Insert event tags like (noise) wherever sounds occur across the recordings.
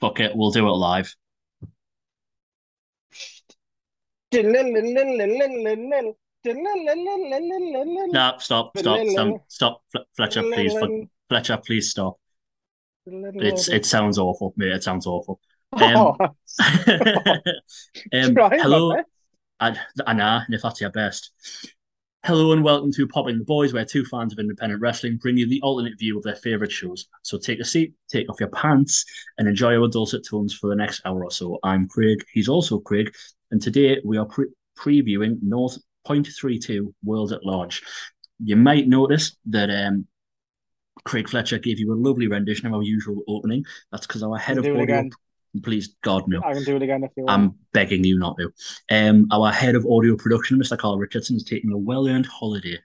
Fuck it, we'll do it live. No, stop, stop, stop, stop, Fletcher, please, Fletcher, please stop. It's it sounds awful, mate. It sounds awful. Um, um, hello, and Anna, if that's your best. Hello and welcome to Popping the Boys, where two fans of independent wrestling bring you the alternate view of their favourite shows. So take a seat, take off your pants, and enjoy our dulcet tones for the next hour or so. I'm Craig, he's also Craig, and today we are pre- previewing North Point Three Two World at Large. You might notice that um, Craig Fletcher gave you a lovely rendition of our usual opening. That's because our head of audio Please, God, no. I can do it again if you want. I'm begging you not to. Um, our head of audio production, Mr. Carl Richardson, is taking a well earned holiday.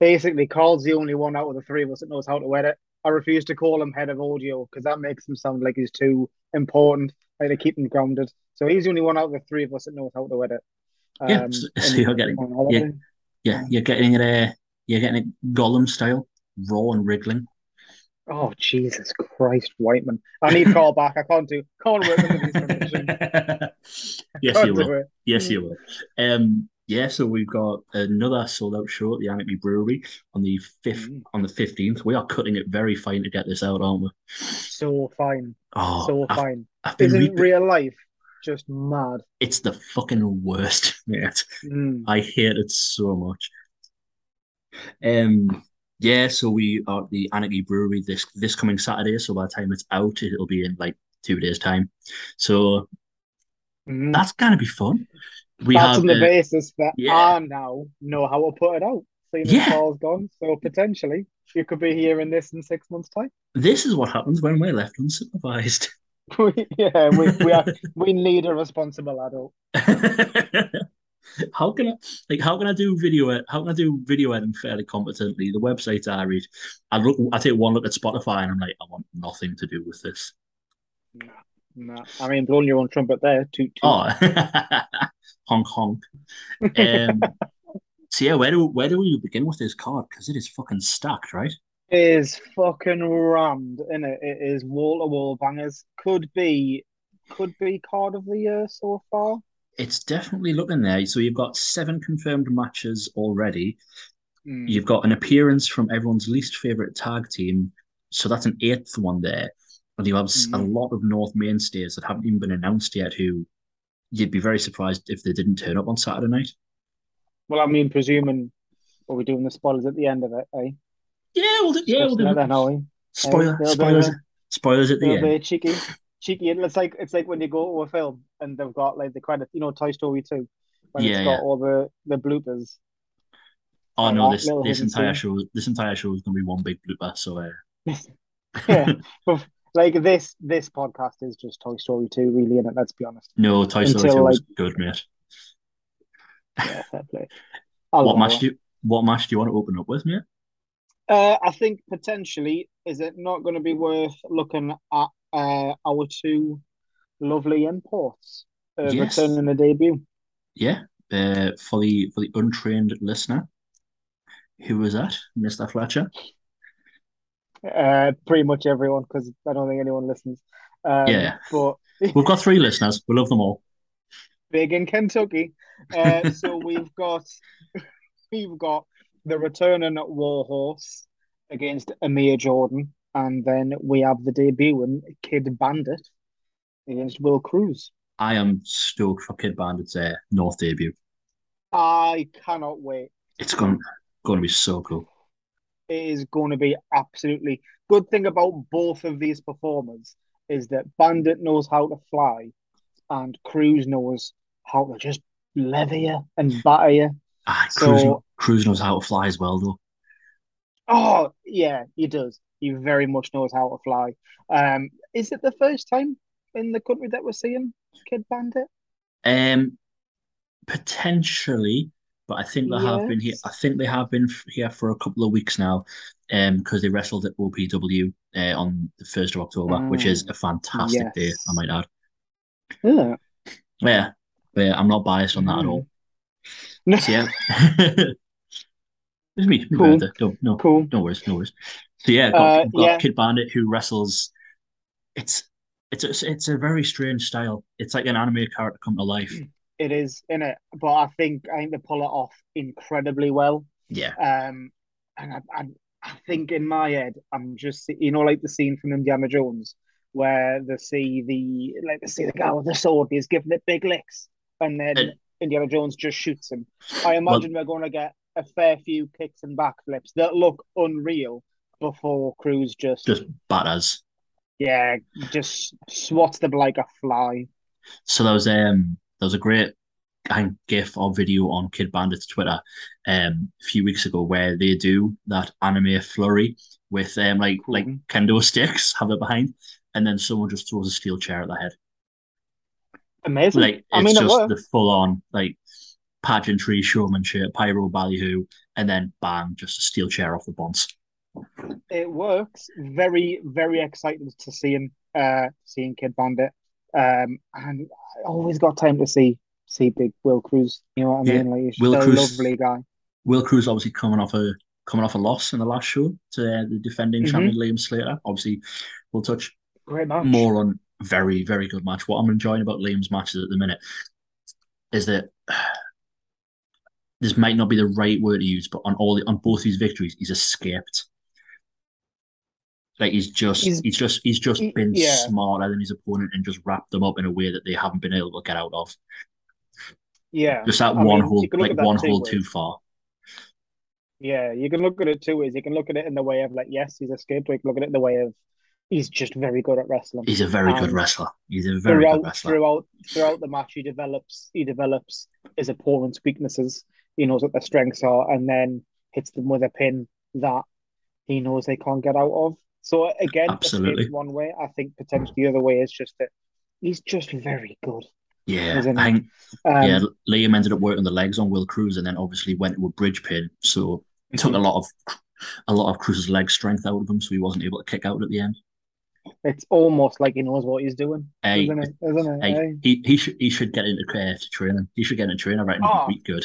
Basically, Carl's the only one out of the three of us that knows how to edit. I refuse to call him head of audio because that makes him sound like he's too important, i like to keep him grounded. So he's the only one out of the three of us that knows how to edit. Um, yeah, so, so you're getting, yeah, yeah, you're getting it, uh, you're getting it Gollum style, raw and wriggling. Oh Jesus Christ, Whiteman! I need call (laughs) back. I can't do. Can't work (laughs) yes, you will. Yes, you will. Um, yeah. So we've got another sold out show at the Anarchy Brewery on the fifth mm. on the fifteenth. We are cutting it very fine to get this out, aren't we? So fine. Oh, so I've, fine. I've Isn't re- real life just mad? It's the fucking worst, (laughs) mate. Mm. I hate it so much. Um yeah, so we are at the Anarchy Brewery this this coming Saturday. So by the time it's out, it'll be in like two days' time. So mm. that's gonna be fun. We that's have, on the uh, basis that yeah. I now know how to put it out. Seeing yeah. Paul's gone, so potentially you could be hearing this in six months' time. This is what happens when we're left unsupervised. (laughs) yeah, we we, are, (laughs) we need a responsible adult. (laughs) (laughs) how can I like how can I do video how can I do video editing fairly competently? The website I read, I look I take one look at Spotify and I'm like, I want nothing to do with this. No, no. I mean blowing your own trumpet there, toot toot. Oh (laughs) honk honk. Um (laughs) so yeah, where do where do we begin with this card? Because it is fucking stacked, right? It is fucking rammed, isn't it? It is wall to wall bangers. Could be could be card of the year so far it's definitely looking there. So you've got seven confirmed matches already. Mm. You've got an appearance from everyone's least favorite tag team. So that's an eighth one there. And you have mm. a lot of North mainstays that haven't even been announced yet who you'd be very surprised if they didn't turn up on Saturday night. Well, I mean, presuming what we're doing the spoilers at the end of it, eh? Yeah, we'll do, yeah, we'll do. Then, Spoiler, eh? spoilers, spoilers at the end. cheeky cheeky. It's like it's like when you go to a film and they've got like the credit, you know, Toy Story two, when yeah, it's got yeah. all the the bloopers. Oh no, this this entire show this entire show is gonna be one big blooper. So uh... (laughs) yeah, (laughs) but like this this podcast is just Toy Story two, really, and let's be honest. No, Toy Story Until, two like... good, mate. Yeah, fair play. (laughs) what match do you, what match do you want to open up with, mate? Uh, I think potentially is it not going to be worth looking at uh, our two lovely imports uh, yes. returning the debut. Yeah, uh, for the for the untrained listener, who was that, Mister Fletcher? Uh, pretty much everyone, because I don't think anyone listens. Um, yeah, but (laughs) we've got three listeners. We love them all. Big in Kentucky. Uh, (laughs) so we've got we've got the returning Warhorse against Amir Jordan. And then we have the debut in Kid Bandit against Will Cruz. I am stoked for Kid Bandit's uh, North debut. I cannot wait. It's going, going to be so cool. It is going to be absolutely good thing about both of these performers is that Bandit knows how to fly and Cruz knows how to just leather you and batter you. Ah, Cruz, so, Cruz knows how to fly as well, though. Oh, yeah, he does. He very much knows how to fly. Um, is it the first time in the country that we're seeing Kid Bandit? Um, potentially, but I think they yes. have been here. I think they have been here for a couple of weeks now, um, because they wrestled at OPW uh, on the first of October, which is a fantastic yes. day. I might add. Yeah. Yeah, yeah. I'm not biased on that mm. at all. No. (laughs) So, yeah. (laughs) It's me. Cool. No, no, cool. No worries. No worries. So yeah, got, uh, got yeah. Kid Bandit who wrestles. It's It's a, it's a very strange style. It's like an anime character come to life. It is in it, but I think I think they pull it off incredibly well. Yeah. Um, and I, I, I think in my head, I'm just you know like the scene from Indiana Jones where they see the like they see the guy with the sword, he's giving it big licks, and then And- Indiana Jones just shoots him. I imagine we're going to get a fair few kicks and backflips that look unreal before Cruz just, Just badass. yeah just swats them like a fly. So there was um there was a great I think, GIF or video on Kid Bandit's Twitter um a few weeks ago where they do that anime flurry with um like like Mhm. kendo sticks, have it behind, and then someone just throws a steel chair at the head. Amazing. Like it's I mean, just works. the full on like pageantry, showmanship, pyro ballyhoo, and then bang, just a steel chair off the bonds. It works. Very, very excited to see him, uh, seeing Kid Bandit. Um, and I always got time to see see Big Will Cruz. You know what I Yeah, mean? Like he's Will Cruz- lovely guy. Will Cruz obviously coming off a coming off a loss in the last show to uh, the defending Mhm. champion Liam Slater. Obviously, we'll touch Great match. more on very, very good match. What I'm enjoying about Liam's matches at the minute is that this might not be the right word to use, but on all the, on both these victories, he's escaped. Like he's just He's- he's, just he's just he- been yeah. smarter than his opponent and just wrapped them up in a way that they haven't been able to get out of. Yeah. Just that I one mean, hole, you can look like one hole ways. too far. Yeah, you can look at it two ways. You can look at it in the way of like, yes, he's escaped, or you can look at it in the way of he's just very good at wrestling. He's a very good wrestler. He's a very good wrestler. throughout throughout the match, he develops he develops his opponent's weaknesses. He knows what their strengths are, and then hits them with a pin that he knows they can't get out of. So again, Absolutely. one way. I think potentially the other way is just that he's just very good. Yeah, I think Um, yeah, Liam ended up working the legs on Will Cruz and then obviously went to a bridge pin. So it took a lot of a lot of Cruz's leg strength out of him, so he wasn't able to kick out at the end. It's almost like he knows what he's doing, Hey, isn't it? Isn't it? hey, Hey? he he should he should get into uh, training. He should get into training. I reckon Ah. he'd be good.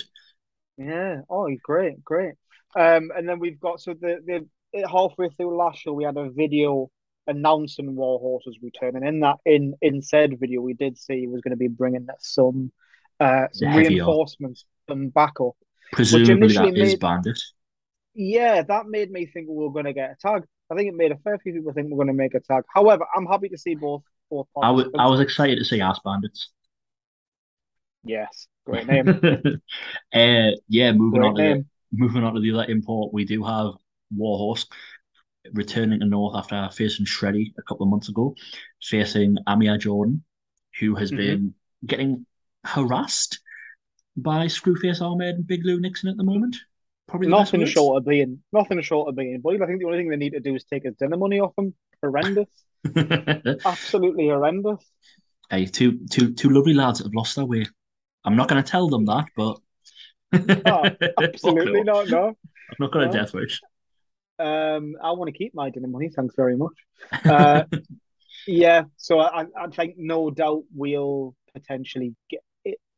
Yeah. Oh, great, great. Um, and then we've got so the the halfway through last year we had a video announcing Warhorse was returning. In that in in said video, we did see he was going to be bringing some uh some reinforcements, and backup. Presumably initially that is made- Bandit. Yeah, that made me think we were going to get a tag. I think it made a fair few people think we're going to make a tag. However, I'm happy to see both both I was I was excited to see Ass Bandits. Yes, great name. (laughs) uh, yeah, moving Great on to the, moving on to the other import, we do have Warhorse returning to North after facing Shreddy a couple of months ago, facing Amir Jordan, who has Mhm. been getting harassed by Screwface Ahmed and Big Lou Nixon at the moment. Probably Nothing short of being nothing short of being bullied. I think the only thing they need to do is take his dinner money off him. Horrendous. (laughs) Absolutely horrendous. hey, two two two lovely lads that have lost their way. I'm not going to tell them that, but Oh, (laughs) Absolutely not, no. I'm not going to No. death wish. Um, I want to keep my dinner money. Thanks very much. (laughs) Uh, yeah, so I, I think no doubt we'll potentially get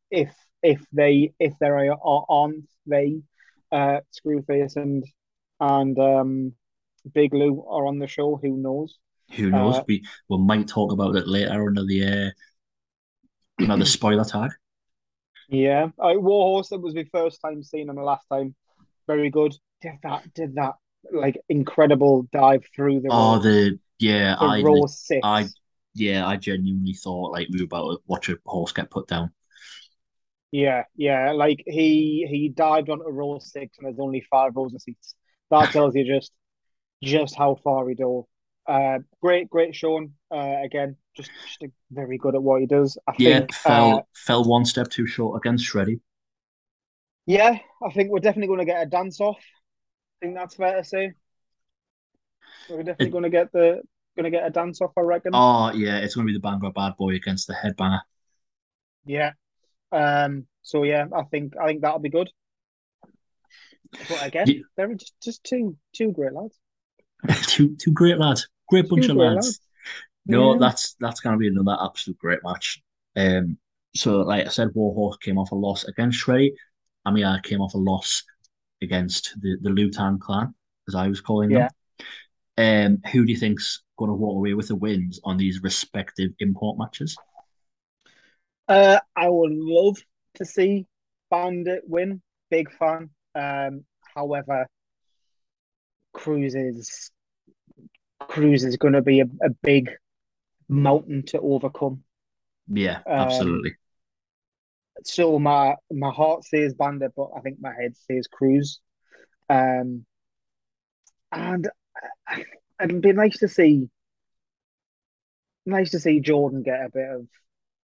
if if they if there are on they uh Screwface and and um Big Lou are on the show. Who knows? Who knows? Uh, we we might talk about it later under the uh, another (clears throat) spoiler tag. Yeah, I Warhorse. That was my first time seeing him. The last time, very good. Did that? Did that? Like incredible dive through the Oh, the yeah, to I row six. I yeah, I genuinely thought like we were about to watch a horse get put down. Yeah, yeah. Like he he dived onto row six, and there's only five rows of seats. That (laughs) tells you just just how far he dove. Uh, great, great Sean. Uh, again, just just very good at what he does. I Yeah, think. fell uh, fell one step too short against Shreddy. yeah, I think we're definitely going to get a dance off. I think that's fair to say. We're definitely It- going to get the going to get a dance off. I reckon. Oh yeah, it's gonna be the Bangor bad boy against the headbanger. Yeah. Um. So yeah, I think I think that'll be good. But again, Ye- they're just just two two great lads. (laughs) two two great lads, great bunch Two of lads. lads. No, Yeah. that's that's gonna be another absolute great match. Um, so like I said, Warhorse came off a loss against Shreddy. Amir came off a loss against the the Lutan clan, as I was calling them. Um, who do you think's going to walk away with the wins on these respective import matches? Uh, I would love to see Bandit win. Big fan. Um, however, Cruz is Cruz is going to be a, a big mountain to overcome. Yeah, Um, absolutely. So my my heart says Bandit, but I think my head says Cruz. Um, and it'd be nice to see, nice to see Jordan get a bit of, you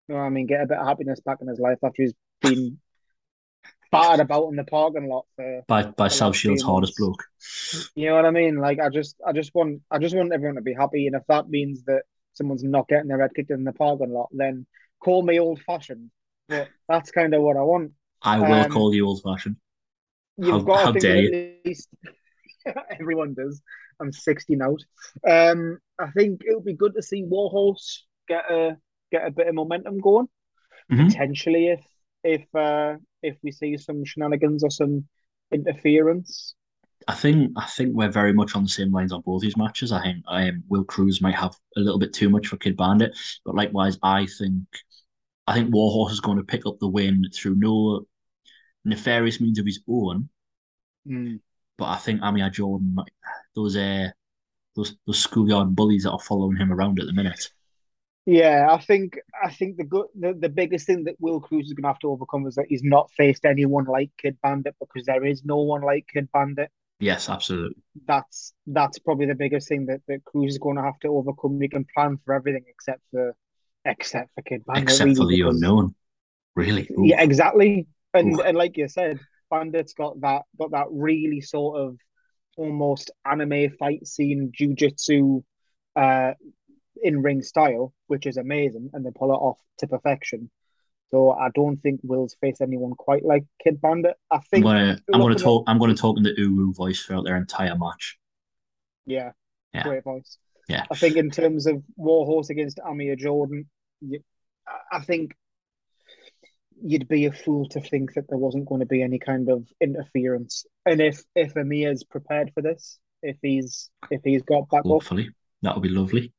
know what I mean, get a bit of happiness back in his life after he's been battered about in the parking lot for By by South Shield's hardest bloke. You know what I mean? Like I just I just want I just want everyone to be happy. And if that means that someone's not getting their head kicked in the parking lot, then call me old fashioned. But that's kind of what I want. I will Um, call you old fashioned. You've How- got how to think dare that at least (laughs) everyone does. I'm 60 now. Um, I think it would be good to see Warhorse get a get a bit of momentum going. Mhm. Potentially, if if uh, if we see some shenanigans or some interference. I think I think we're very much on the same lines on both these matches. I think Will Cruz might have a little bit too much for Kid Bandit, but likewise, I think I think Warhorse is going to pick up the win through no nefarious means of his own. Mm. But I think Amir Jordan, might- those uh, those those schoolyard bullies that are following him around at the minute. Yeah, I think I think the good the, the biggest thing that Will Cruz is going to have to overcome is that he's not faced anyone like Kid Bandit because there is no one like Kid Bandit. Yes, absolutely. That's that's probably the biggest thing that, that Cruz is going to have to overcome. We can plan for everything except for except for Kid Bandit, Except for really, the because- unknown. Really. Ooh. Yeah, exactly. And and like you said, Bandit's got that got that really sort of almost anime fight scene, jujitsu, uh, in ring style, which is amazing, and they pull it off to perfection. So I don't think Will's face anyone quite like Kid Bandit. I think, I'm gonna looking talk I'm gonna talk in the Uru voice throughout their entire match. yeah, Yeah. great voice. Yeah. I think in terms of Warhorse against Amir Jordan, you, I- think you'd be a fool to think that there wasn't going to be any kind of interference. And if if Amir's prepared for this, if he's if he's got back up, Hopefully. That'll be lovely.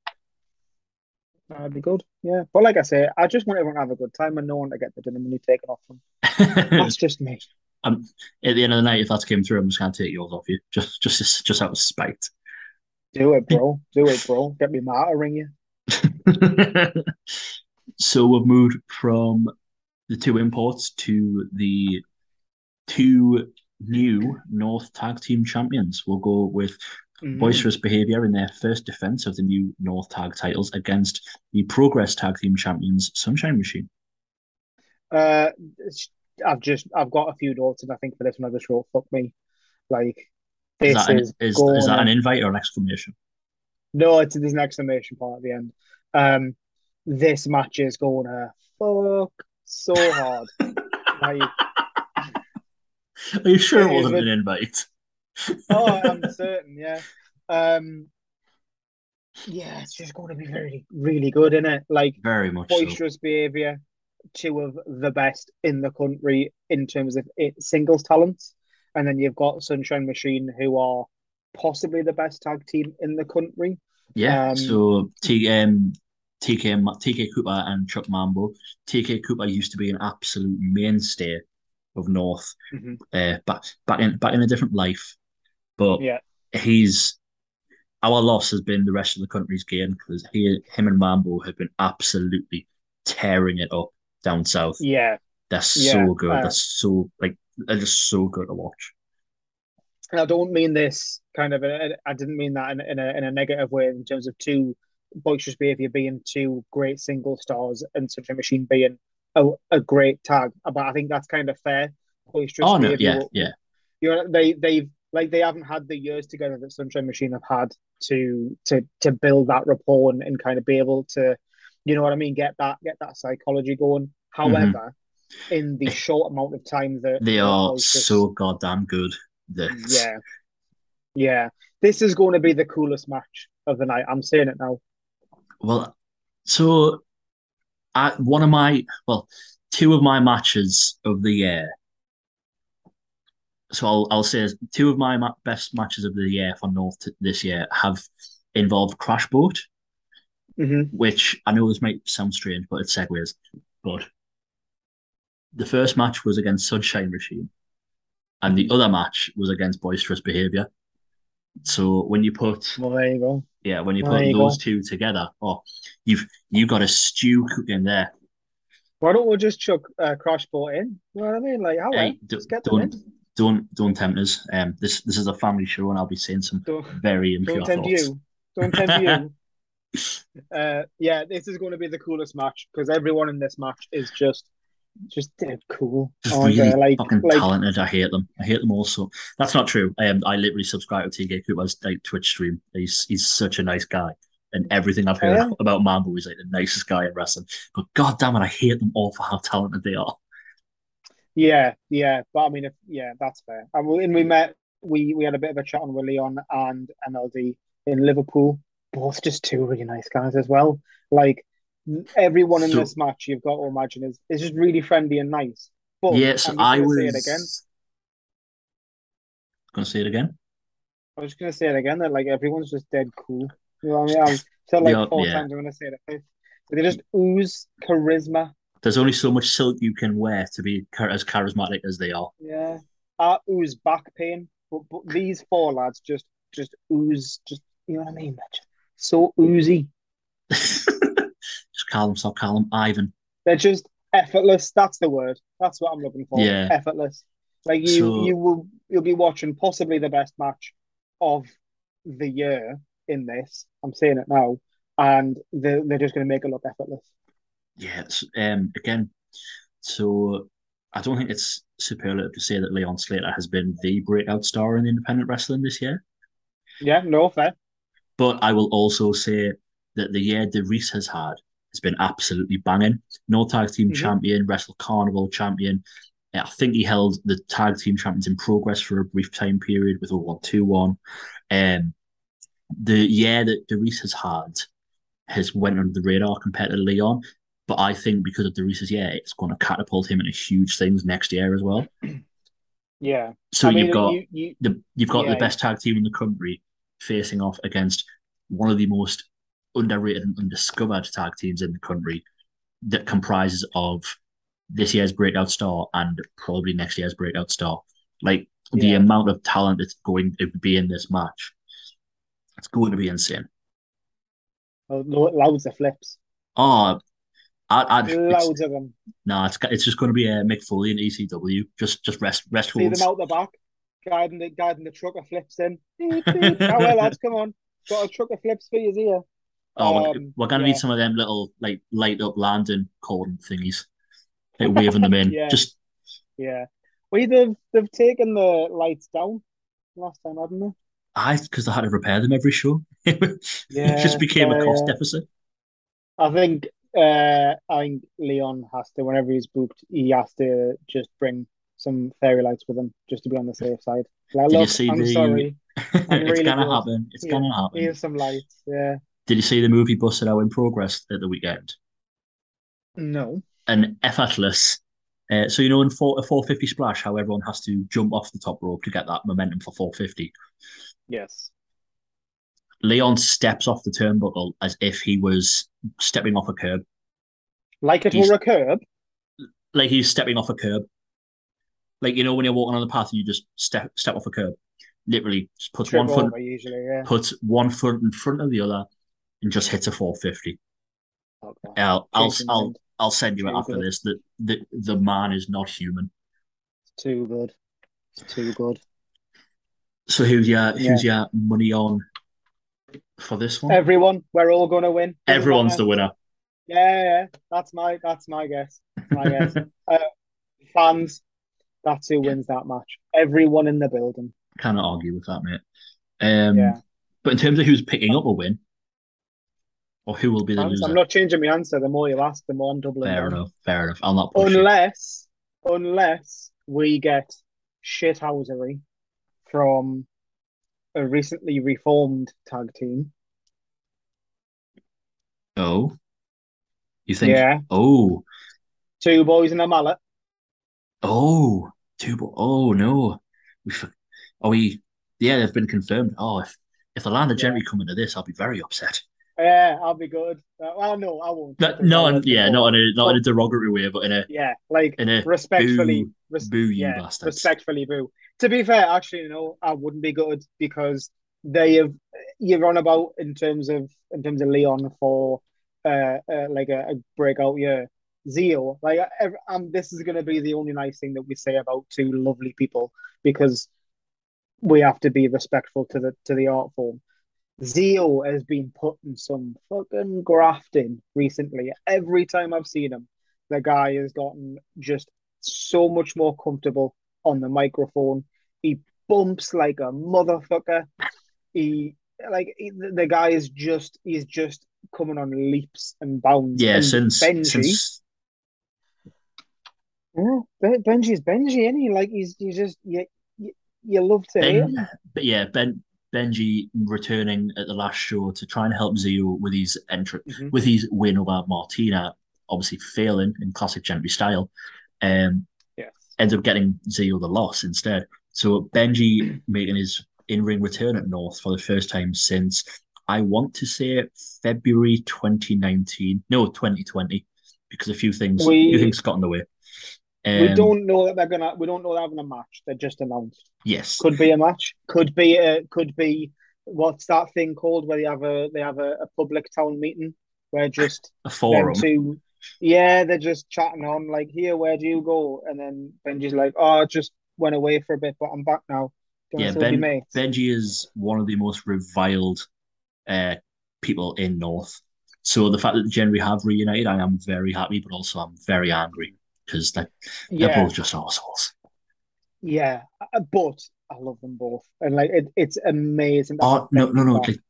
That'd be good. Yeah. But like I say, I just want everyone to have a good time and no one to get the dinner money taken off them. At (laughs) That's just me. Um, at the end of the night, if that came through, I'm just gonna take yours off you. Just just just out of spite. Do it, bro. Do it, bro. Get me ma to ring you. (laughs) so we've moved from the two imports to the two new North Tag Team champions. We'll go with Mhm. boisterous behaviour in their first defence of the new North Tag titles against the Progress Tag Team champions, Sunshine Machine. Uh, I've just I've got a few notes, and I think for this one I just wrote "fuck me." Like Is this that an, is is, is that an invite or an exclamation? No, it's there's an exclamation point at the end. Um, this match is going to fuck so hard. (laughs) like, Are you sure it is wasn't an invite? Oh, I'm (laughs) certain, yeah. Um, yeah, it's just going to be very, really good, isn't it? Like Very much so. boisterous behavior, two of the best in the country in terms of it, singles talents, and then you've got Sunshine Machine, who are possibly the best tag team in the country. Yeah, Um, so T, um, TK, TK Cooper and Chuck Mambo. TK Cooper used to be an absolute mainstay of North, Mhm. uh, back back in back in a different life, but Yeah. he's our loss has been the rest of the country's gain because he, him and Mambo have been absolutely tearing it up down south. Yeah, They're Yeah, so good. uh, They're so like they're just so good to watch. I don't mean this kind of. A, I didn't mean that in, in a in a negative way in terms of two boisterous behavior being two great single stars and such a machine being a, a great tag. But I think that's kind of fair. Boisterous Oh no, behavior. yeah, yeah. You know, they they've like they haven't had the years together that Sunshine Machine have had to to to build that rapport and, and kind of be able to, you know what I mean, get that get that psychology going. However, in the short amount of time that Mm-hmm. They are Boisterous- so goddamn good. That yeah. Yeah. This is going to be the coolest match of the night. I'm saying it now. Well, so I, one of my well, two of my matches of the year so I'll I'll say two of my ma best matches of the year for North this year have involved Crash Boat, hmm which I know this might sound strange, but it segues. But the first match was against Sunshine Machine, and the other match was against Boisterous Behavior. So when you put Well, there you go. yeah, when you put you those go. two together, oh, you've you've got a stew cooking there. Why don't we just chuck uh, Crash Boat in? You know what I mean? Like, how Hey, d don't in. Don't don't tempt us. Um, this this is a family show, and I'll be saying some Don't very impure don't tempt thoughts. you. Don't tempt you. (laughs) Uh, yeah, this is going to be the coolest match because everyone in this match is just just dead cool. Just aren't really they? Like fucking like talented. I hate them. I hate them also. That's not true. Um, I literally subscribe to TK Cooper's like Twitch stream. He's he's such a nice guy, and everything I've oh heard yeah, about Mambo is like the nicest guy in wrestling. But god damn it, I hate them all for how talented they are. Yeah, yeah. But I mean, if yeah, that's fair. And we, and we mm. met. We we had a bit of a chat on with Leon and MLD in Liverpool. Both just two really nice guys as well. Like everyone in So this match, you've got to imagine is is just really friendly and nice. But yes, I gonna say it again. was gonna say it again. I was just gonna say it again that like everyone's just dead cool. You know what I mean? I've said like four yeah. times. I'm gonna say it a. They just ooze charisma. There's only so much silk you can wear to be as charismatic as they are. Yeah, I ooze back pain, but, but these four lads just just ooze. Just you know what I mean? So oozy. (laughs) Just call them, stop call them Ivan. They're just effortless. That's the word. That's what I'm looking for. Yeah. Effortless. Like you, So you will you'll be watching possibly the best match of the year in this. I'm saying it now, and they're they're just going to make it look effortless. Yeah, it's, um, again, so I don't think it's superlative to say that Leon Slater has been the breakout star in independent wrestling this year. Yeah, no fair. But I will also say that the year DeReiss has had has been absolutely banging. No tag team hmm champion, Wrestle Carnival champion. I think he held the tag team champions in progress for a brief time period with a 1 2 1. Um, the year that DeReiss has had has went under the radar compared to Leon. But I think because of DeReiss's year, it's going to catapult him into huge things next year as well. (clears throat) Yeah, So I you've got you you the you've got the best tag team in the country facing off against one of the most underrated and undiscovered tag teams in the country that comprises of this year's breakout star and probably next year's breakout star. Like the yeah. amount of talent that's going to be in this match, it's going to be insane. Oh, lo- loads of flips, Oh, I, I'd loads of them. no, it's it's just going to be a Mick Foley and ECW. Just just rest rest See them out the back, guiding the guiding the truck of flips in. Oh well, lads, come on, got a truck of flips for you here. Oh, we're, Um, we're gonna need some of them little like light up landing cordon thingies, like waving them in. (laughs) yeah, Just yeah. Well, they've they've taken the lights down last time, haven't they? I because they had to repair them every show. (laughs) It just Yeah, became a cost yeah. deficit. I think uh, I think Leon has to, whenever he's booked, he has to just bring some fairy lights with him just to be on the safe side. Like, Did you see I'm the? sorry, I'm (laughs) it's really gonna good. happen. It's Here, gonna happen. here's some lights. Yeah. Did you see the movie Busted Out in Progress at the weekend? No. An effortless. Uh, so you know in four, a 450 splash, how everyone has to jump off the top rope to get that momentum for 450. Yes. Leon steps off the turnbuckle as if he was stepping off a curb. Like it He's were a curb. like he's stepping off a curb. Like you know when you're walking on the path and you just step step off a curb. Literally just puts Trip one foot usually, yeah. puts one foot in front of the other and just hits a 450. Okay. I'll I'll I'll. I'll send you it after good. this. That the, the man is not human. It's Too good. It's too good. So who's your Yeah. who's your money on for this one? Everyone, we're all gonna win. Doesn't Everyone's the winner. Yeah, yeah. That's my that's my guess. My guess. (laughs) Uh, fans, that's who wins that match. Everyone in the building. Cannot argue with that, mate. Um, Yeah. but in terms of who's picking up a win or who will be the I'm loser, not changing my answer. The more you ask, the more I'm doubling fair down. enough. Fair enough. I'll not. Unless, unless we get shithousery from a recently reformed tag team. Oh, you think? Yeah, Oh, two boys and a mallet. oh, two. bo- Oh no, we are we yeah they've been confirmed. Oh, if if the land of Yeah. gentry come into this, I'll be very upset. Yeah, I'll be good. Uh, well, no, I won't. But not love yeah, not in a not in a derogatory way, but in a yeah, like in a respectfully, boo res boo you yeah, bastards. respectfully, boo. To be fair, actually, you know, I wouldn't be good because they have you're on about in terms of in terms of Leon for uh, uh like a, a breakout year. Zeal, like ev um, this is going to be the only nice thing that we say about two lovely people because we have to be respectful to the to the art form. Zeal has been putting some fucking grafting recently. Every time I've seen him, the guy has gotten just so much more comfortable on the microphone. He bumps like a motherfucker. He like he, the guy is just he's just coming on leaps and bounds. Yeah, and since Benji, since yeah, Ben- Benji's Benji, and he like he's he's just you, you, you love to Ben, but yeah, Ben Benji returning at the last show to try and help Zio with his entry Mhm. with his win over Martina, obviously failing in classic gentry style. Um. Ends up getting Zio the loss instead. So Benji (clears throat) making his in-ring return at North for the first time since I want to say February 2019, no 2020, because a few things a few We things got in the way. we Um, don't know that they're gonna. We don't know they're having a match. They're just announced. yes, Could be a match. Could be a. Could be what's that thing called where they have a they have a, a public town meeting where just a forum. two. Yeah, they're just chatting on like, here, where do you go? And then Benji's like, oh, I just went away for a bit, but I'm back now. Do you Yeah, want to still be Ben? Benji is one of the most reviled uh, people in North. So the fact that the Gentry have reunited, I am very happy, but also I'm very angry because they're, they're Yeah, both just assholes. yeah, Uh, but I love them both, and like it, it's amazing Oh no, no, no! Like,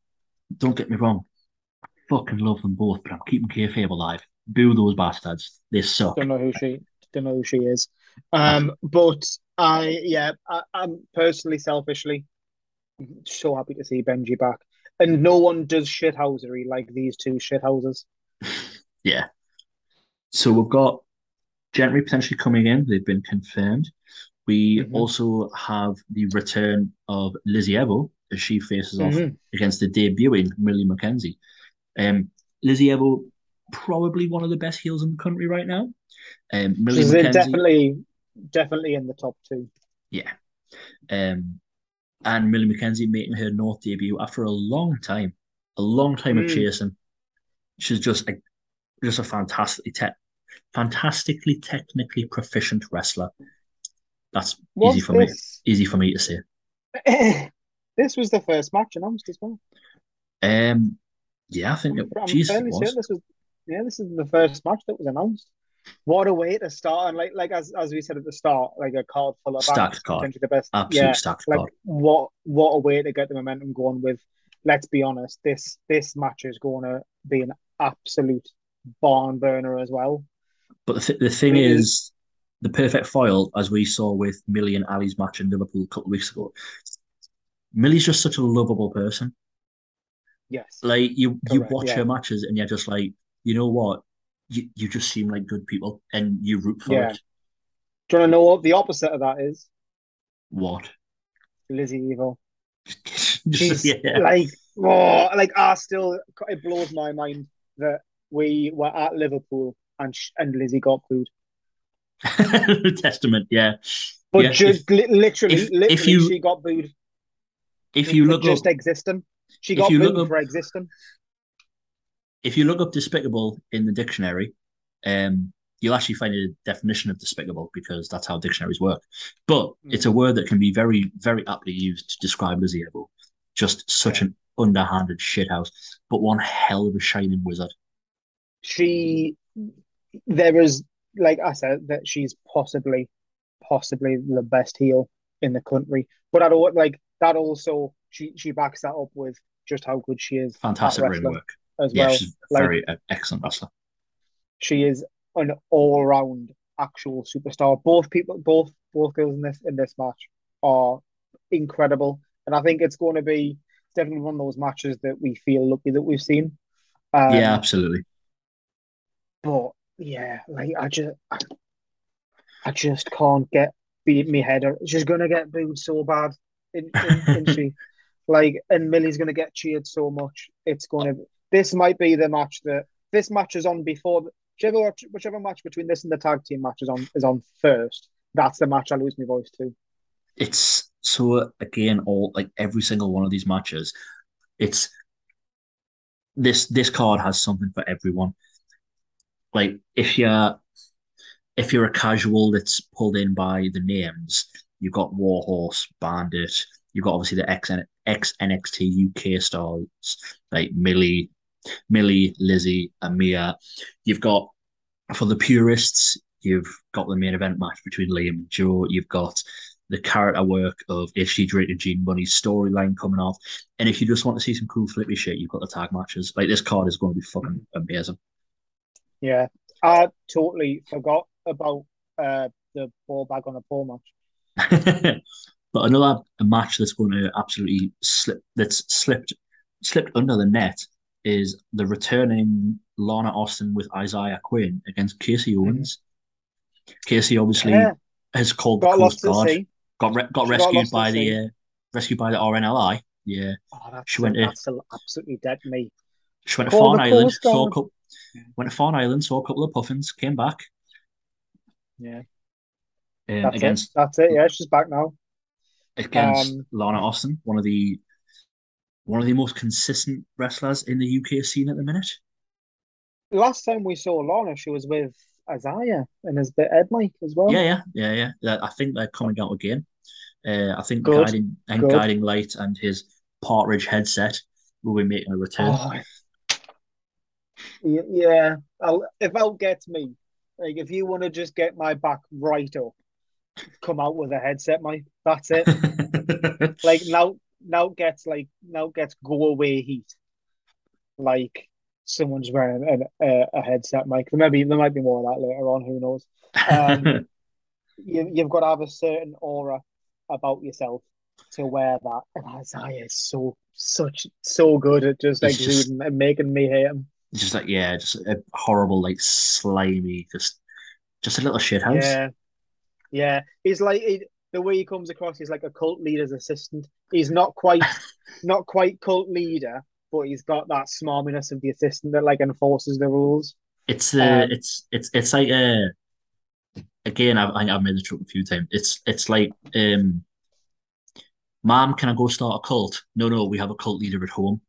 don't get me wrong. I fucking love them both, but I'm keeping kayfabe alive. Boo those bastards. They suck. Don't know who she don't know who she is. Um, but I yeah, I, I'm personally selfishly so happy to see Benji back. And no one does shithousery like these two shithouses. (laughs) Yeah. So we've got Gentry potentially coming in. They've been confirmed. We Mhm. also have the return of Lizzie Evo as she faces off Mhm. against the debuting Millie McKenzie. Um, Lizzie Evo, probably one of the best heels in the country right now. Um, Millie She's McKenzie, definitely definitely in the top two. yeah. Um, and Millie McKenzie making her North debut after a long time, a long time of Mm. chasing. She's just a just a fantastically te fantastically technically proficient wrestler. That's easy Was for me. Easy for me to say. (laughs) this was the first match announced as well. Um, yeah, I think it, I'm geez, it was. this was yeah, this is the first match that was announced. What a way to start, and like like as as we said at the start, like a card full of Stacked card. the best. Absolute Yeah, stacked like card. what what a way to get the momentum going with. Let's be honest, this this match is going to be an absolute barn burner as well. But the, th- the thing Really? is, the perfect foil, as we saw with Millie and Ali's match in Liverpool a couple of weeks ago, Millie's just such a lovable person. Yes, Like you, you watch yeah. her matches and you're just like, you know what? You, you just seem like good people and you root for Yeah. it. do you want to know what the opposite of that is? What? Lizzie Evil. (laughs) She's yeah. like, oh, like I still it blows my mind that we were at Liverpool and sh- and Lizzie got booed. (laughs) Testament, yeah. But Yeah, just li- literally, if- if literally, you- she got booed If you look just up, existing. She got booed up- for existing. If you look up despicable in the dictionary, um, you'll actually find a definition of despicable because that's how dictionaries work. But Mm. it's a word that can be very, very aptly used to describe Lizzie Evo. Just such Yeah. an underhanded shithouse, but one hell of a shining wizard. She, there is, like I said, that she's possibly, possibly the best heel in the country. But I don't like that. Also, she she backs that up with just how good she is Fantastic ring work. As Yeah, well. she's like- very uh, excellent wrestler. She is an all-round actual superstar. Both people, both both girls in this in this match are incredible, and I think it's going to be definitely one of those matches that we feel lucky that we've seen. Um, yeah, absolutely. but yeah, like I just, I, I just can't get beat me head. She's gonna get booed so bad, in, in, in (laughs) she? Like, and Millie's gonna get cheered so much. It's gonna. This might be the match that this match is on before. Whichever whichever match between this and the tag team match is on is on first. That's the match I lose my voice to. It's so again, all like every single one of these matches, it's this this card has something for everyone. Like if you're if you're a casual that's pulled in by the names, you've got Warhorse, Bandit, you've got obviously the ex NXT UK stars like Millie, Millie, Lizzie, and Mia. You've got for the purists, you've got the main event match between Liam and Joe. You've got the character work of HG Drake and Gene Munny's storyline coming off. And if you just want to see some cool flippy shit, you've got the tag matches. Like this card is going to be fucking amazing. Yeah, I totally forgot about uh, the ball bag on a pole match. (laughs) but another match that's going to absolutely slip that's slipped slipped under the net is the returning Lana Austin with Isaiah Quinn against Casey mm-hmm. Owens. Mm-hmm. Casey obviously yeah. has called got the Coast Guard, got re- got rescued got by the uh, rescued by the RNLI. Yeah, oh, she went to absolutely dead me. She went to Farne Island, saw a couple, went to Farne Island, saw a couple of puffins, came back. Yeah. Um, that's against it. that's it. Yeah, she's back now. Against um, Lana Austin, one of the one of the most consistent wrestlers in the UK scene at the minute. Last time we saw Lana, she was with Isaiah and his bit Ed Mike as well. Yeah, yeah, yeah, yeah. I think they're coming out again. Uh, I think Good. guiding and Good. guiding light and his partridge headset will be making a return. Oh, yeah, I'll, if I'll me, like if you want to just get my back right up, come out with a headset, mic. That's it. (laughs) like now, now gets like now gets go away heat. Like someone's wearing a, a, a headset, mic. There might be there might be more of that later on. Who knows? Um, (laughs) you, you've got to have a certain aura about yourself to wear that. And Isaiah is so such so good at just exuding and making me hate him just like yeah, just a horrible, like slimy, just just a little shithouse. Yeah, yeah. He's like he, the way he comes across. He's like a cult leader's assistant. He's not quite, not quite cult leader, but he's got that smarminess of the assistant that like enforces the rules. It's uh, um, it's it's it's like uh, again. I've I've made the joke a few times. It's it's like um, mom, can I go start a cult? No, no, we have a cult leader at home.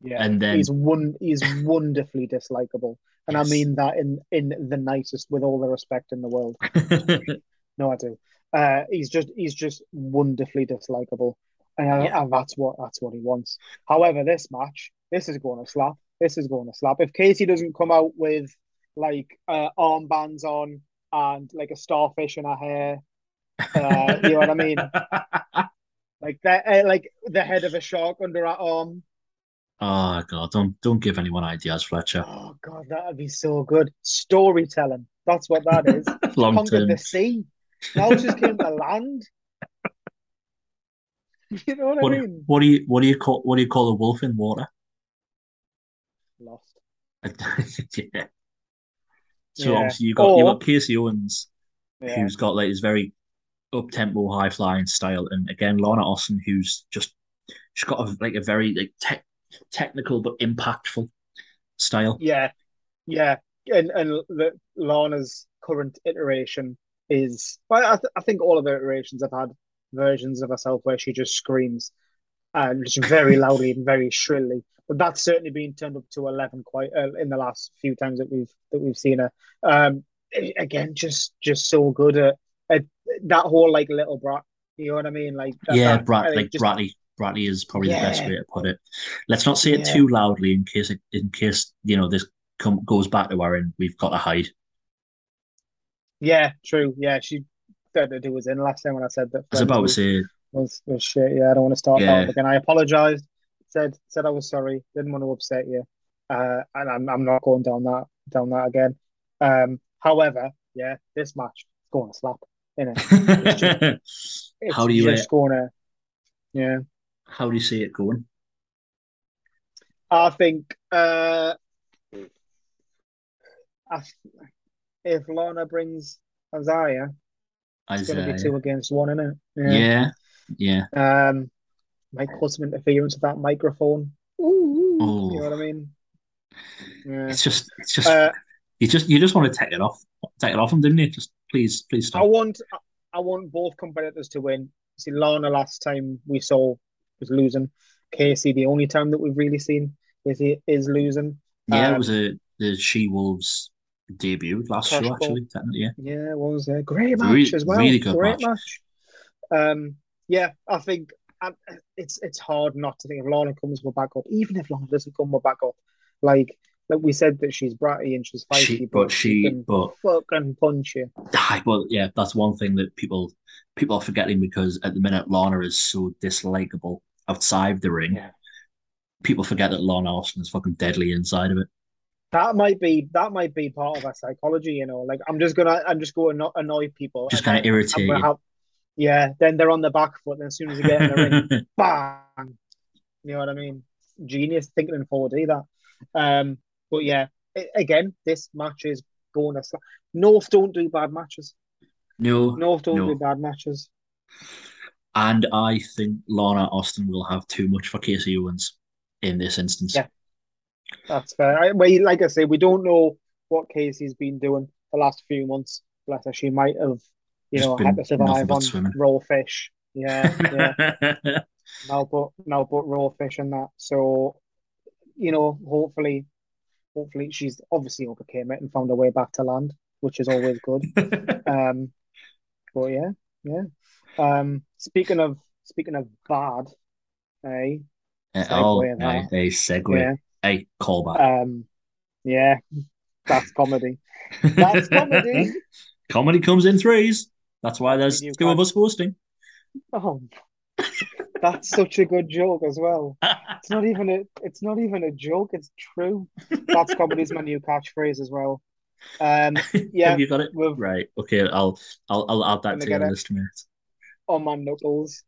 Yeah, and then he's one he's wonderfully dislikable, and yes. I mean that in in the nicest, with all the respect in the world. (laughs) no, I do. Uh, he's just he's just wonderfully dislikable, and, yeah. and that's what that's what he wants. However, this match, this is going to slap. This is going to slap. If Casey doesn't come out with like uh, armbands on and like a starfish in her hair, uh, you know what I mean? (laughs) like that, uh, like the head of a shark under her arm. Oh god, don't don't give anyone ideas, Fletcher. Oh god, that'd be so good. Storytelling. That's what that is. (laughs) Long Conquered term. the sea. Now just came to land. (laughs) You know what, what, I mean? What do you what do you call what do you call a wolf in water? Lost. (laughs) yeah. So yeah. obviously you got or, you got Casey Owens, yeah. who's got like his very up tempo, high flying style, and again Lana Austin, who's just she's got a, like a very like tech technical but impactful style. Yeah, yeah, and and the, Lana's current iteration is. Well, I, th- I think all of the iterations have had versions of herself where she just screams and just very loudly and very shrilly. But that's certainly been turned up to eleven quite uh, in the last few times that we've that we've seen her. Um, again, just just so good at, at that whole like little brat. You know what I mean? Like that, yeah, that, brat, like just, bratty Bradley is probably yeah. the best way to put it. Let's not say it yeah. too loudly in case it, in case you know this come, goes back to Aaron. We've got to hide. Yeah, true. Yeah, she said that it was in last time when I said that. I was about to say was, was shit. Yeah, I don't want to start yeah. that again. I apologized. Said said I was sorry. Didn't want to upset you. Uh, and I'm I'm not going down that down that again. Um, however, yeah, this match is going to slap. In it. (laughs) It's just, it's How do you just going to, yeah. How do you see it going? I think uh, if Lana brings Isaiah, It's going to be two against one, isn't it? Yeah, yeah. Yeah. Um, might cause some interference with that microphone. Ooh, Oh. you know what I mean? Yeah. It's just, it's just, Uh, you just, you just want to take it off, take it off them, didn't you? Just please, please stop. I want I want both competitors to win. See, Lana last time we saw was losing. Casey, the only time that we've really seen Casey is losing. Yeah, um, it was a the She Wolves debut last Crash show, Ball. actually. Technically, yeah. Yeah, it was a great match Really- as well. really good great match. match. Um, yeah, I think I, it's it's hard not to think if Lana comes with back up, even if Lana doesn't come with back up. Like like we said that she's bratty and she's feisty, She, but she, but fucking punch you. Well, yeah, that's one thing that people people are forgetting because at the minute Lana is so dislikable outside the ring. Yeah. People forget that Lana Austin is fucking deadly inside of it. That might be that might be part of our psychology, you know. Like I'm just gonna I'm just going to annoy people. Just kind of then I'm irritating. have- yeah, then they're on the back foot, and as soon as you get in the ring, (laughs) bang. You know what I mean? Genius thinking in 4D that. Um, but yeah, a- again, this match is going to sla- North don't do bad matches. no, North don't No. do bad matches. and I think Lana Austin will have too much for Casey Owens in this instance. Yeah. That's fair. I, well, like I say, we don't know what Casey's been doing the last few months. Bless her, she might have, you Just know, had to survive on swimming. raw fish. Yeah, yeah. (laughs) now but now but raw fish and that. So, you know, hopefully, hopefully she's obviously overcame it and found her way back to land, which is always good. (laughs) Um, but yeah, yeah. Um, speaking of speaking of bad, eh? oh, Segue a, that. a segue, Yeah. A callback. Um, yeah, that's comedy. That's comedy. (laughs) Comedy comes in threes. That's why there's two of us hosting. Oh, that's such a good joke as well. (laughs) It's not even a. It's not even a joke. It's true. That's comedy's my new catchphrase as well. Um, (laughs) yeah, Have you got it? Right. Okay. I'll I'll I'll add that to your list, mate. on my knuckles.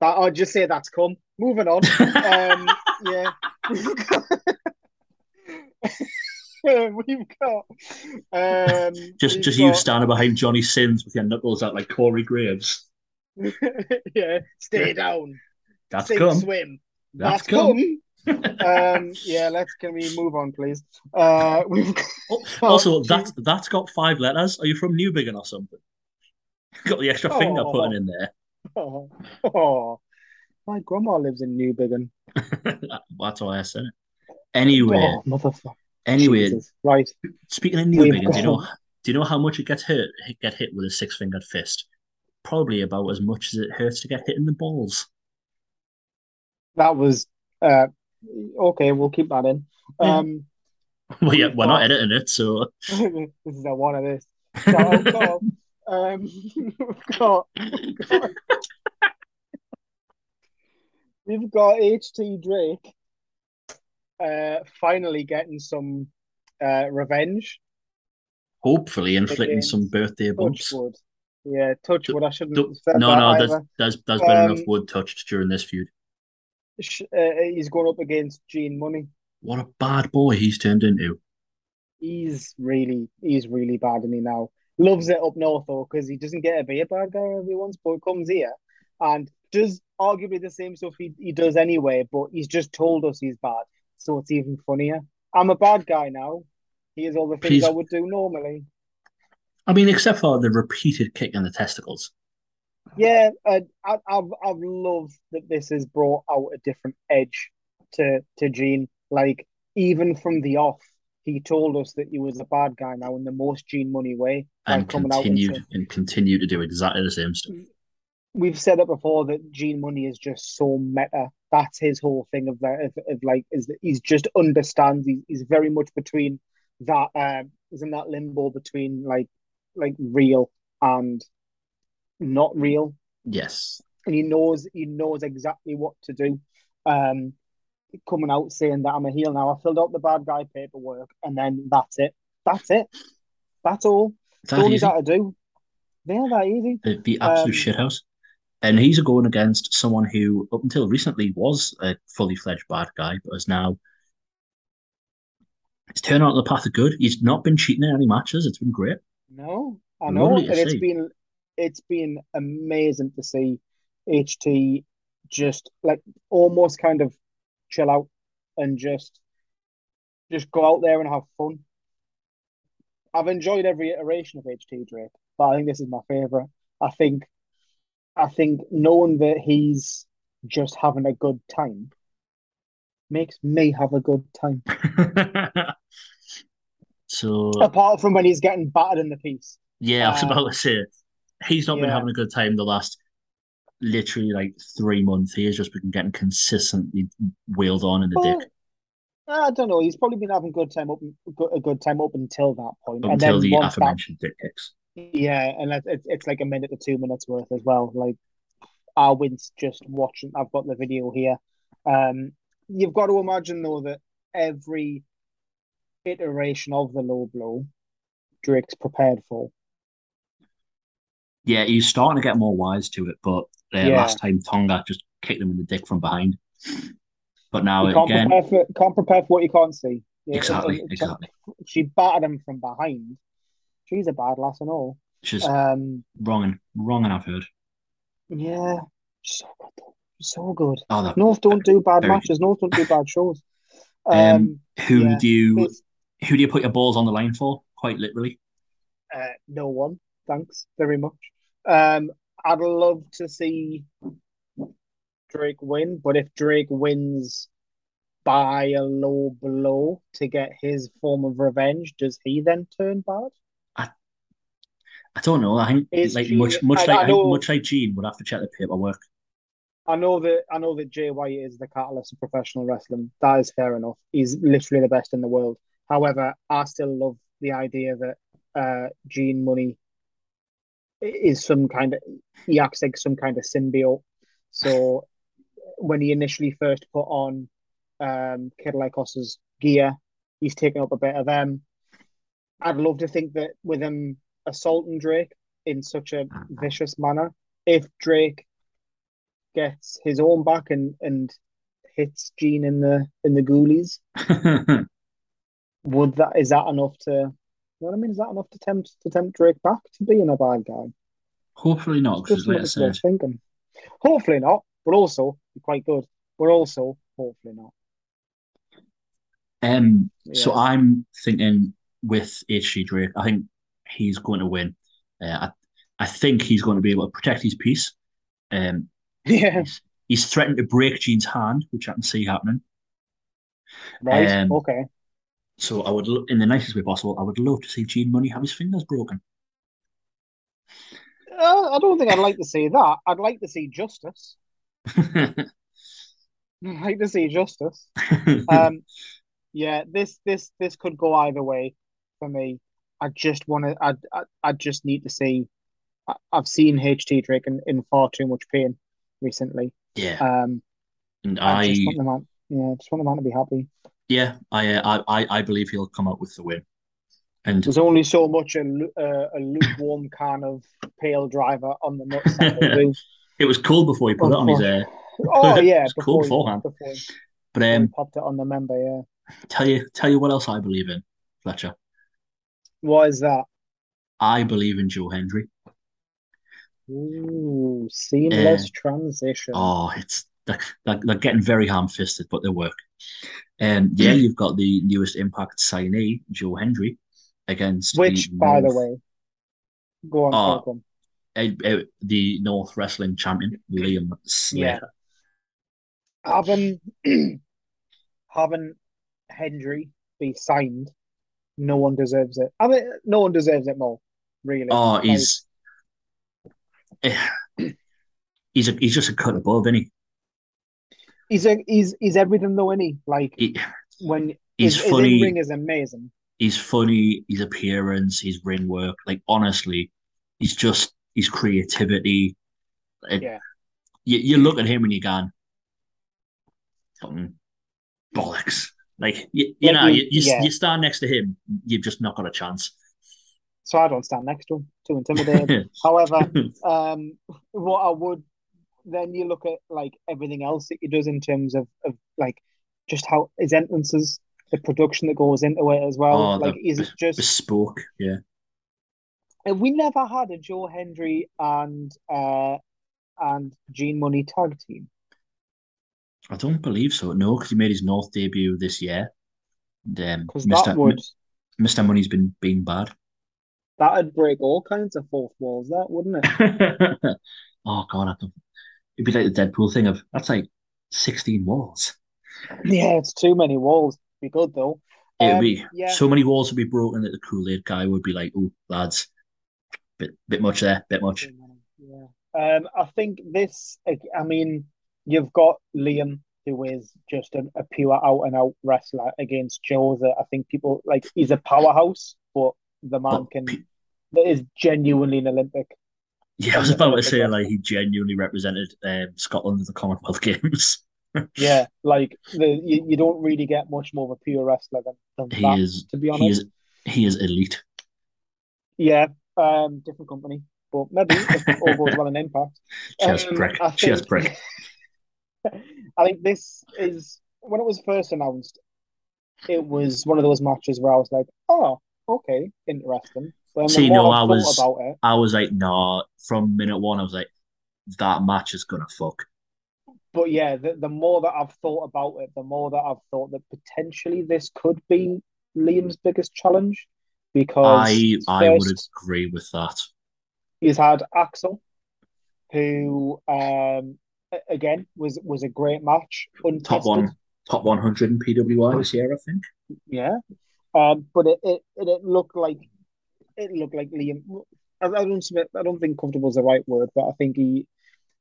That I'll just say that's come. Moving on. Um, yeah. (laughs) We've got um Just we've just you standing behind Johnny Sins with your knuckles out like Corey Graves. (laughs) yeah, stay down. That's Sink, come. swim. That's That's come. come. um yeah, let's can we move on please? Uh (laughs) we've got Oh, also, Oh, that's that's got five letters. Are you from Newbiggin or something? Got the extra finger Oh. putting in there. oh, oh, my grandma lives in Newbiggin. (laughs) That's why I said it. Anyway, Oh, motherfucker. anyway, Jesus. Right. speaking of Newbiggin, do you know do you know how much it gets hurt get hit with a six fingered fist? Probably about as much as it hurts to get hit in the balls. That was uh okay, we'll keep that in. (laughs) Um Well, yeah, we're not (laughs) editing it, so this is a one of this. Carl. Um we've got, we've got HT Drake uh finally getting some uh revenge. hopefully inflicting some birthday bumps. Touchwood. Yeah, Touchwood. I shouldn't Do- No, no, there's either. there's there's been enough Um, wood touched during this feud. Sh- Uh, he's going up against Gene Munny. What a bad boy he's turned into. He's really, he's really bad, and he now loves it up north though, because he doesn't get to be a bad guy every once, but comes here and does arguably the same stuff he, he does anyway, but he's just told us he's bad, so it's even funnier. I'm a bad guy now. He Here's all the things Please. I would do normally. I mean, except for the repeated kick in the testicles. Yeah, uh, I, I've I've loved that this has brought out a different edge to to Gene. Like even from the off, he told us that he was a bad guy now in the most Gene Munny way. and coming out and continued and continue to do exactly the same stuff. We've said it before that Gene Munny is just so meta. That's his whole thing of that of, of like is that he's just understands. He's, he's very much between that. Um, he's in that limbo between like like real and not real, Yes. and he knows he knows exactly what to do. Um, coming out saying that I'm a heel now. I filled out the bad guy paperwork, and then that's it. That's it. That's all. That That's all he's got to do. They're that easy. The, the absolute Um, shithouse. And he's going against someone who, up until recently, was a fully fledged bad guy, but is now. He's turned out the path of good. He's not been cheating in any matches. It's been great. No, I know, and it's see. been it's been amazing to see HT just like almost kind of chill out and just just go out there and have fun. I've enjoyed every iteration of HT Drake, but I think this is my favorite. I think I think knowing that he's just having a good time makes me have a good time. (laughs) so apart from when he's getting battered in the piece. Yeah, I was um, about to say he's not yeah. been having a good time the last literally like three months. He has just been getting consistently wheeled on in the well, dick. I don't know. He's probably been having a good time up a good time up until that point. Up until the aforementioned that, dick kicks. Yeah, and it's it's like a minute to two minutes worth as well. Like Arwin's just watching. I've got the video here. Um, you've got to imagine though that every iteration of the low blow, Drake's prepared for. Yeah, he's starting to get more wise to it, but uh, yeah. last time Tonga just kicked him in the dick from behind. But now you can't again, prepare for, can't prepare for what you can't see. Exactly, exactly. She battered him from behind. She's a bad lass and all. She's um, wrong and wrong, and I've heard. Yeah, so good. So good. Oh, North don't do bad matches. Good. North don't do bad shows. Um, um who yeah, do you who do you put your balls on the line for? Quite literally. Uh, no one. Thanks very much. Um, I'd love to see Drake win, but if Drake wins by a low blow to get his form of revenge, does he then turn bad? I, don't know. I think Is like Gene, much much I, like I know, much like Gene would have to check the paperwork. I know that I know that Jay White is the catalyst of professional wrestling. That is fair enough. He's literally the best in the world. However, I still love the idea that uh, Gene Munny is some kind of he acts like some kind of symbiote. So when he initially first put on um Kid Lykos's gear, he's taken up a bit of them. I'd love to think that with him assaulting Drake in such a vicious manner, if Drake gets his own back and and hits Gene in the in the ghoulies, (laughs) would that is that enough to you know what I mean? Is that enough to tempt to tempt Drake back to being a bad guy? Hopefully not, because like I said, thinking. Hopefully not, but also quite good. But also hopefully not. Um. Yeah. So I'm thinking with HT Drake, I think he's going to win. Uh, I, I think he's going to be able to protect his peace. Um. Yeah. He's, he's threatened to break Gene's hand, which I can see happening. Right. Um, okay. So I would, in the nicest way possible, I would love to see Gene Munny have his fingers broken. Uh, I don't think I'd like to see that. I'd like to see justice. (laughs) I'd like to see justice. (laughs) Um, yeah, this this this could go either way for me. I just want to. I, I I just need to see. I, have seen HT Drake in, in far too much pain recently. Yeah. Um, and I, I just want the man. Yeah, just want the man to be happy. Yeah, I, uh, I, I believe he'll come out with the win. And there's only so much a, uh, a lukewarm (laughs) kind of pale driver on the nuts. it was cool before he put oh, it on his air. Oh (laughs) yeah, it was cool beforehand. Before, but um, popped it on the member. Yeah. Tell you, tell you what else I believe in, Fletcher. What is that? I believe in Joe Hendry. Ooh, seamless uh, transition. Oh, it's they're, they're getting very ham fisted, but they work. And yeah, you've got the newest Impact signee, Joe Hendry, against which, the by North, the way, go on, uh, the North Wrestling Champion Liam Slater. Yeah. Having (clears throat) having Hendry be signed, no one deserves it. I mean, no one deserves it more. Really. Oh, he's eh, he's a, he's just a cut above, isn't he? he's a, he's he's everything though, isn't he? Like he, when he's his, funny. His ring is amazing. He's funny. His appearance, his ring work. Like honestly, he's just his creativity. It, yeah. You, you look at him and you go, bollocks. Like you, you know, you, you, yeah. you stand next to him, you've just not got a chance. So I don't stand next to him, too intimidated. (laughs) However, um, what I would then you look at like everything else that he does in terms of, of like just how his entrances, the production that goes into it as well. Oh, like he's just bespoke, yeah. And we never had a Joe Hendry and uh and Gene Munny tag team. I don't believe so. No, because he made his North debut this year. And, um, Because Mr. that would Mr. Munny's been been bad. that'd break all kinds of fourth walls, that wouldn't it? (laughs) oh God, I don't, it'd be like the Deadpool thing of that's like 16 walls. Yeah, it's too many walls. Be good though. It would Um, be yeah, so many walls would be broken that the Kool-Aid guy would be like, "Oh, lads, bit bit much there, bit much." Yeah. Um, I think this. I mean, you've got Liam, who is just a, a pure out and out wrestler against Joe. That I think people like. He's a powerhouse, but the man But can. pe- That is genuinely an Olympic. yeah, I was Olympic about to say like he genuinely represented um, Scotland at the Commonwealth (laughs) Games. Yeah, like the you, you don't really get much more of a pure wrestler than, than He that, is to be he honest. is he is elite. Yeah, um, different company, but maybe if all goes (laughs) well in Impact. Cheers, Um, prick. Cheers, think prick. (laughs) I think this is when it was first announced, it was one of those matches where I was like, oh, okay, interesting. But See, no, I was about it, I was like, nah. From minute one, I was like, that match is gonna fuck. but yeah, the, the more that I've thought about it, the more that I've thought that potentially this could be Liam's biggest challenge because I I would agree with that. he's had Axel, who um again was was a great match, Top one, top one hundred in PWI this year, I think. Yeah. Um, but it, it it looked like it looked like Liam. I, I don't submit- I don't think comfortable is the right word, but I think he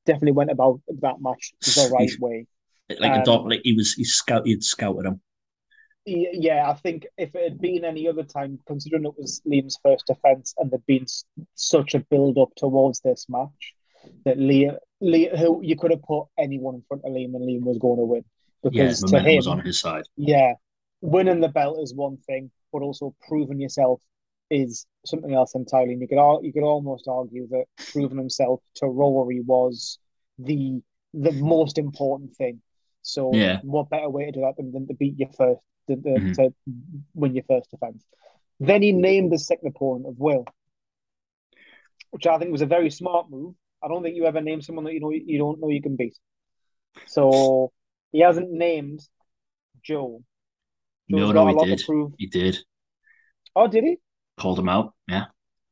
definitely went about that match the right He's way. like a Um, dog. Like he was, he scout, he'd scouted him. yeah, I think if it had been any other time, considering it was Liam's first defense and there'd been such a build up towards this match, that Liam, Liam, who you could have put anyone in front of Liam and Liam was going to win Yeah, because to momentum was on his side. Yeah, winning the belt is one thing, but also proving yourself is something else entirely. And you could al- you could almost argue that proving himself to Rory was the the most important thing. So Yeah. what better way to do that than, than to beat your first to, to, Mhm. to win your first defense? Then he named the second opponent of Will, which I think was a very smart move. I don't think you ever name someone that you know you don't know you can beat. So he hasn't named Joe. No, Joe's no, a he did. He did. Oh, did he? Called him out. Yeah.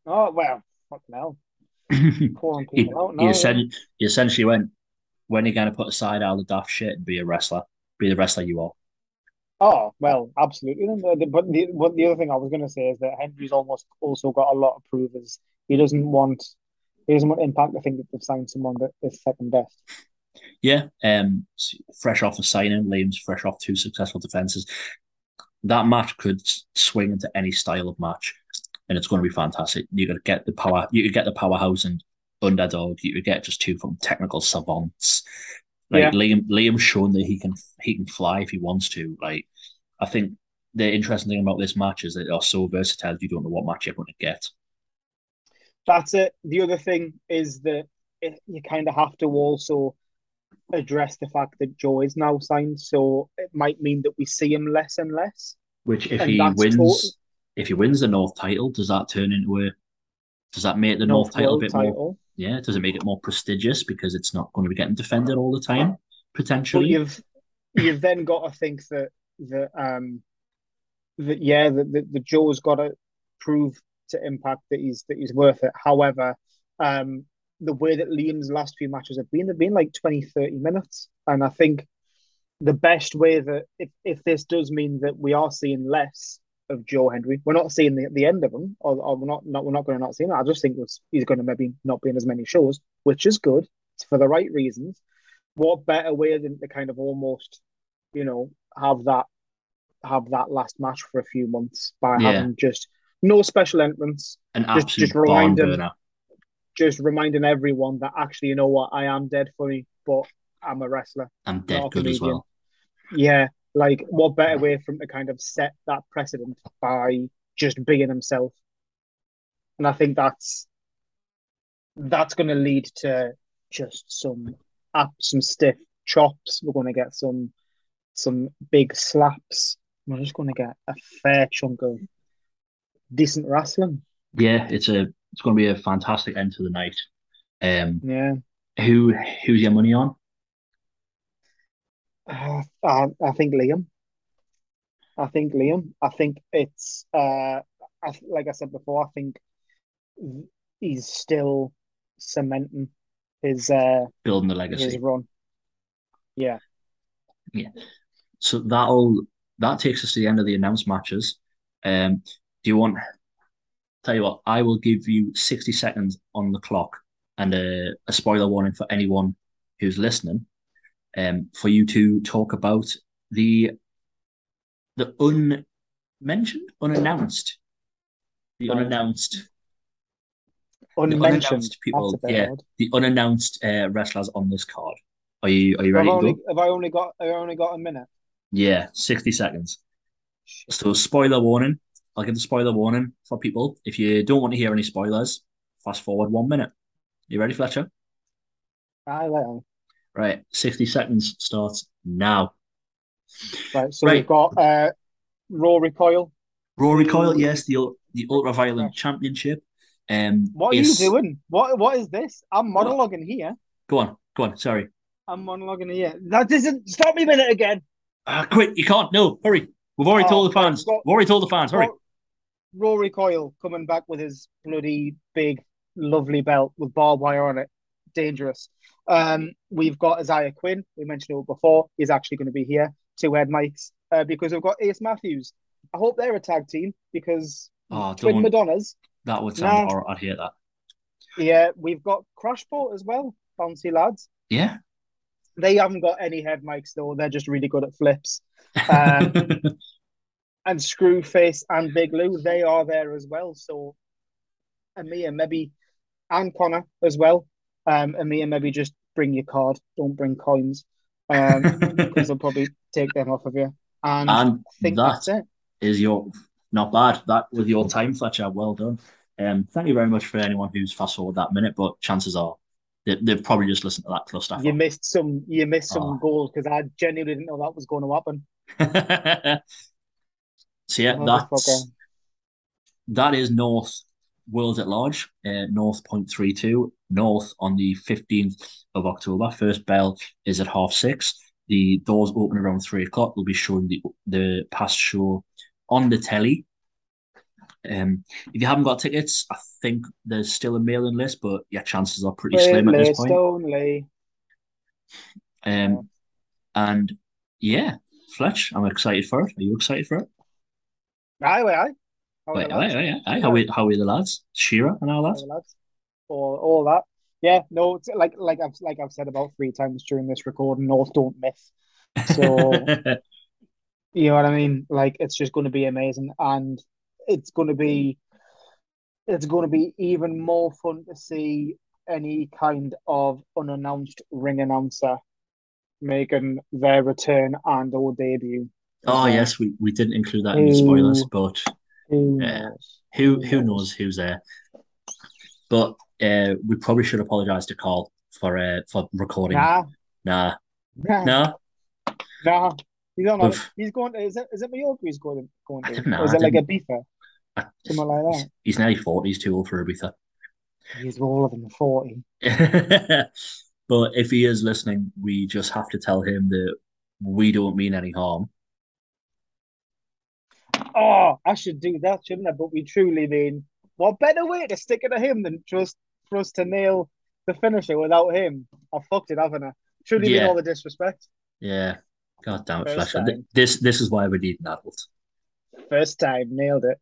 Oh, well, hell. (laughs) he, Calling he, people out now. yeah. essen- he essentially went, when are you going to put aside all the daft shit and be a wrestler? Be the wrestler you are. Oh, well, absolutely. But the, what the other thing I was going to say is that Hendry's almost also got a lot of proof is he doesn't want he doesn't want Impact I think that they've signed someone that is second best. Yeah. Um, fresh off a signing, Liam's fresh off two successful defenses. That match could swing into any style of match, and it's going to be fantastic. You could get the power, you could get the powerhouse and underdog. You could get just two from technical savants. Like Yeah. Liam, Liam's shown that he can he can fly if he wants to. Like I think the interesting thing about this match is that they're so versatile. You don't know what match you're going to get. That's it. The other thing is that it, you kind of have to also address the fact that Joe is now signed, so it might mean that we see him less and less. Which if And he wins, if he wins the North title, does that turn into a? Does that make the North, North title a bit more? title. Yeah, does it make it more prestigious because it's not going to be getting defended all the time But potentially? you've you've then got to think that that um that yeah that the, the Joe's got to prove to Impact that he's that he's worth it. However, um the way that Liam's last few matches have been, they've been like 20, 30 minutes. And I think the best way that if, if this does mean that we are seeing less of Joe Hendry, we're not seeing the, the end of him, or, or we're not, not we're not going to not see him. I just think he's going to maybe not be in as many shows, which is good. It's for the right reasons. What better way than to kind of almost, you know, have that have that last match for a few months by Yeah. having just no special entrance, An just- just barn remind him- burner. just reminding everyone that actually, you know what, I am dead funny, but I'm a wrestler. and dead good as well. Yeah, like what better way for him to kind of set that precedent by just being himself? And I think that's that's going to lead to just some up some stiff chops. We're going to get some some big slaps. We're just going to get a fair chunk of decent wrestling. Yeah, it's a it's going to be a fantastic end to the night. Um, Yeah. who who's your money on? Uh, I, I think Liam. I think Liam. I think it's uh, I, like I said before. I think he's still cementing his uh Building the his legacy. run. Yeah. Yeah. So that'll that takes us to the end of the announced matches. Um, do you want? Tell you what, I will give you sixty seconds on the clock and a, a spoiler warning for anyone who's listening. Um, for you to talk about the the unmentioned, unannounced, the unannounced, the Unmentioned. unannounced people, That's a bit yeah, odd. the unannounced uh, wrestlers on this card. Are you are you ready I to only go? have I only got I only got a minute? Yeah, sixty seconds. Shit. So spoiler warning. I'll give the spoiler warning for people. If you don't want to hear any spoilers, fast forward one minute. You ready, Fletcher? Aye, right, Right, 60 seconds starts now. right. So Right. we've got uh Rory Coyle. Rory Coyle, yes, the the ultra violent championship. Um, What are is- you doing? What what is this? I'm monologuing here. Go on, go on. Sorry. I'm monologuing here. That doesn't stop me a minute again. Ah, quick, you can't. No, hurry. We've already Oh, told the fans. go- We've already told the fans. Hurry. Ro- Rory Coyle coming back with his bloody big, lovely belt with barbed wire on it. Dangerous. Um, we've got Isaiah Quinn. We mentioned it before. He's actually going to be here. to head mics uh, because we've got Ace Matthews. I hope they're a tag team because Oh, twin. Madonnas. That would sound horrible. I'd hear that. Yeah, we've got Crashboat as well. Bouncy lads. Yeah. They haven't got any head mics though. They're just really good at flips. Um, (laughs) and Screwface and Big Lou, they are there as well. So Amia maybe and Connor as well. Um, Amia maybe just bring your card, don't bring coins, um, (laughs) because they'll probably take them off of you. And, I think that that's it. is your not bad. That with your time, Fletcher. Well done. Um, thank you very much for anyone who's fast forward that minute. But chances are they, they've probably just listened to that cluster. You missed some. You missed some Oh. goals because I genuinely didn't know that was going to happen. (laughs) so yeah, that's that is North Worlds at Large, uh, North point three two. North on the fifteenth of October. First bell is at half six. The doors open around three o'clock. We'll be showing the the past show on the telly. Um, if you haven't got tickets, I think there's still a mailing list, but your chances are pretty slim at this point. only. Um, and yeah, Fletch, I'm excited for it. Are you excited for it? Aye, aye, aye. How are aye, aye, aye, aye. How are, how are the lads? Shearer and our How are that? the lads? All, all that. Yeah, no, it's like like I've like I've said about three times during this recording, North don't miss. So (laughs) You know what I mean? Like it's just going to be amazing, and it's going to be it's going to be even more fun to see any kind of unannounced ring announcer making their return and or debut. Oh yes, we, we didn't include that in the spoilers, but Who Yeah. knows? who Who who knows? who's there? But uh, we probably should apologize to Carl for uh, for recording. Nah, Nah, nah, nah. He's on. A, We've- he's going. Is it? Is it Mallorca? He's going. Going I to. don't know, Or is I it like a? I- Something like that. he's, he's nearly forty. He's too old for Ibiza. He's older than forty. (laughs) but if he is listening, we just have to tell him that we don't mean any harm. Oh, I should do that, shouldn't I? But we truly mean, what better way to stick it to him than just for us to nail the finisher without him? I fucked it, haven't I? Truly mean Yeah. all the disrespect. Yeah. God damn it, First. Time. This this is why we need an adult. First time, nailed it.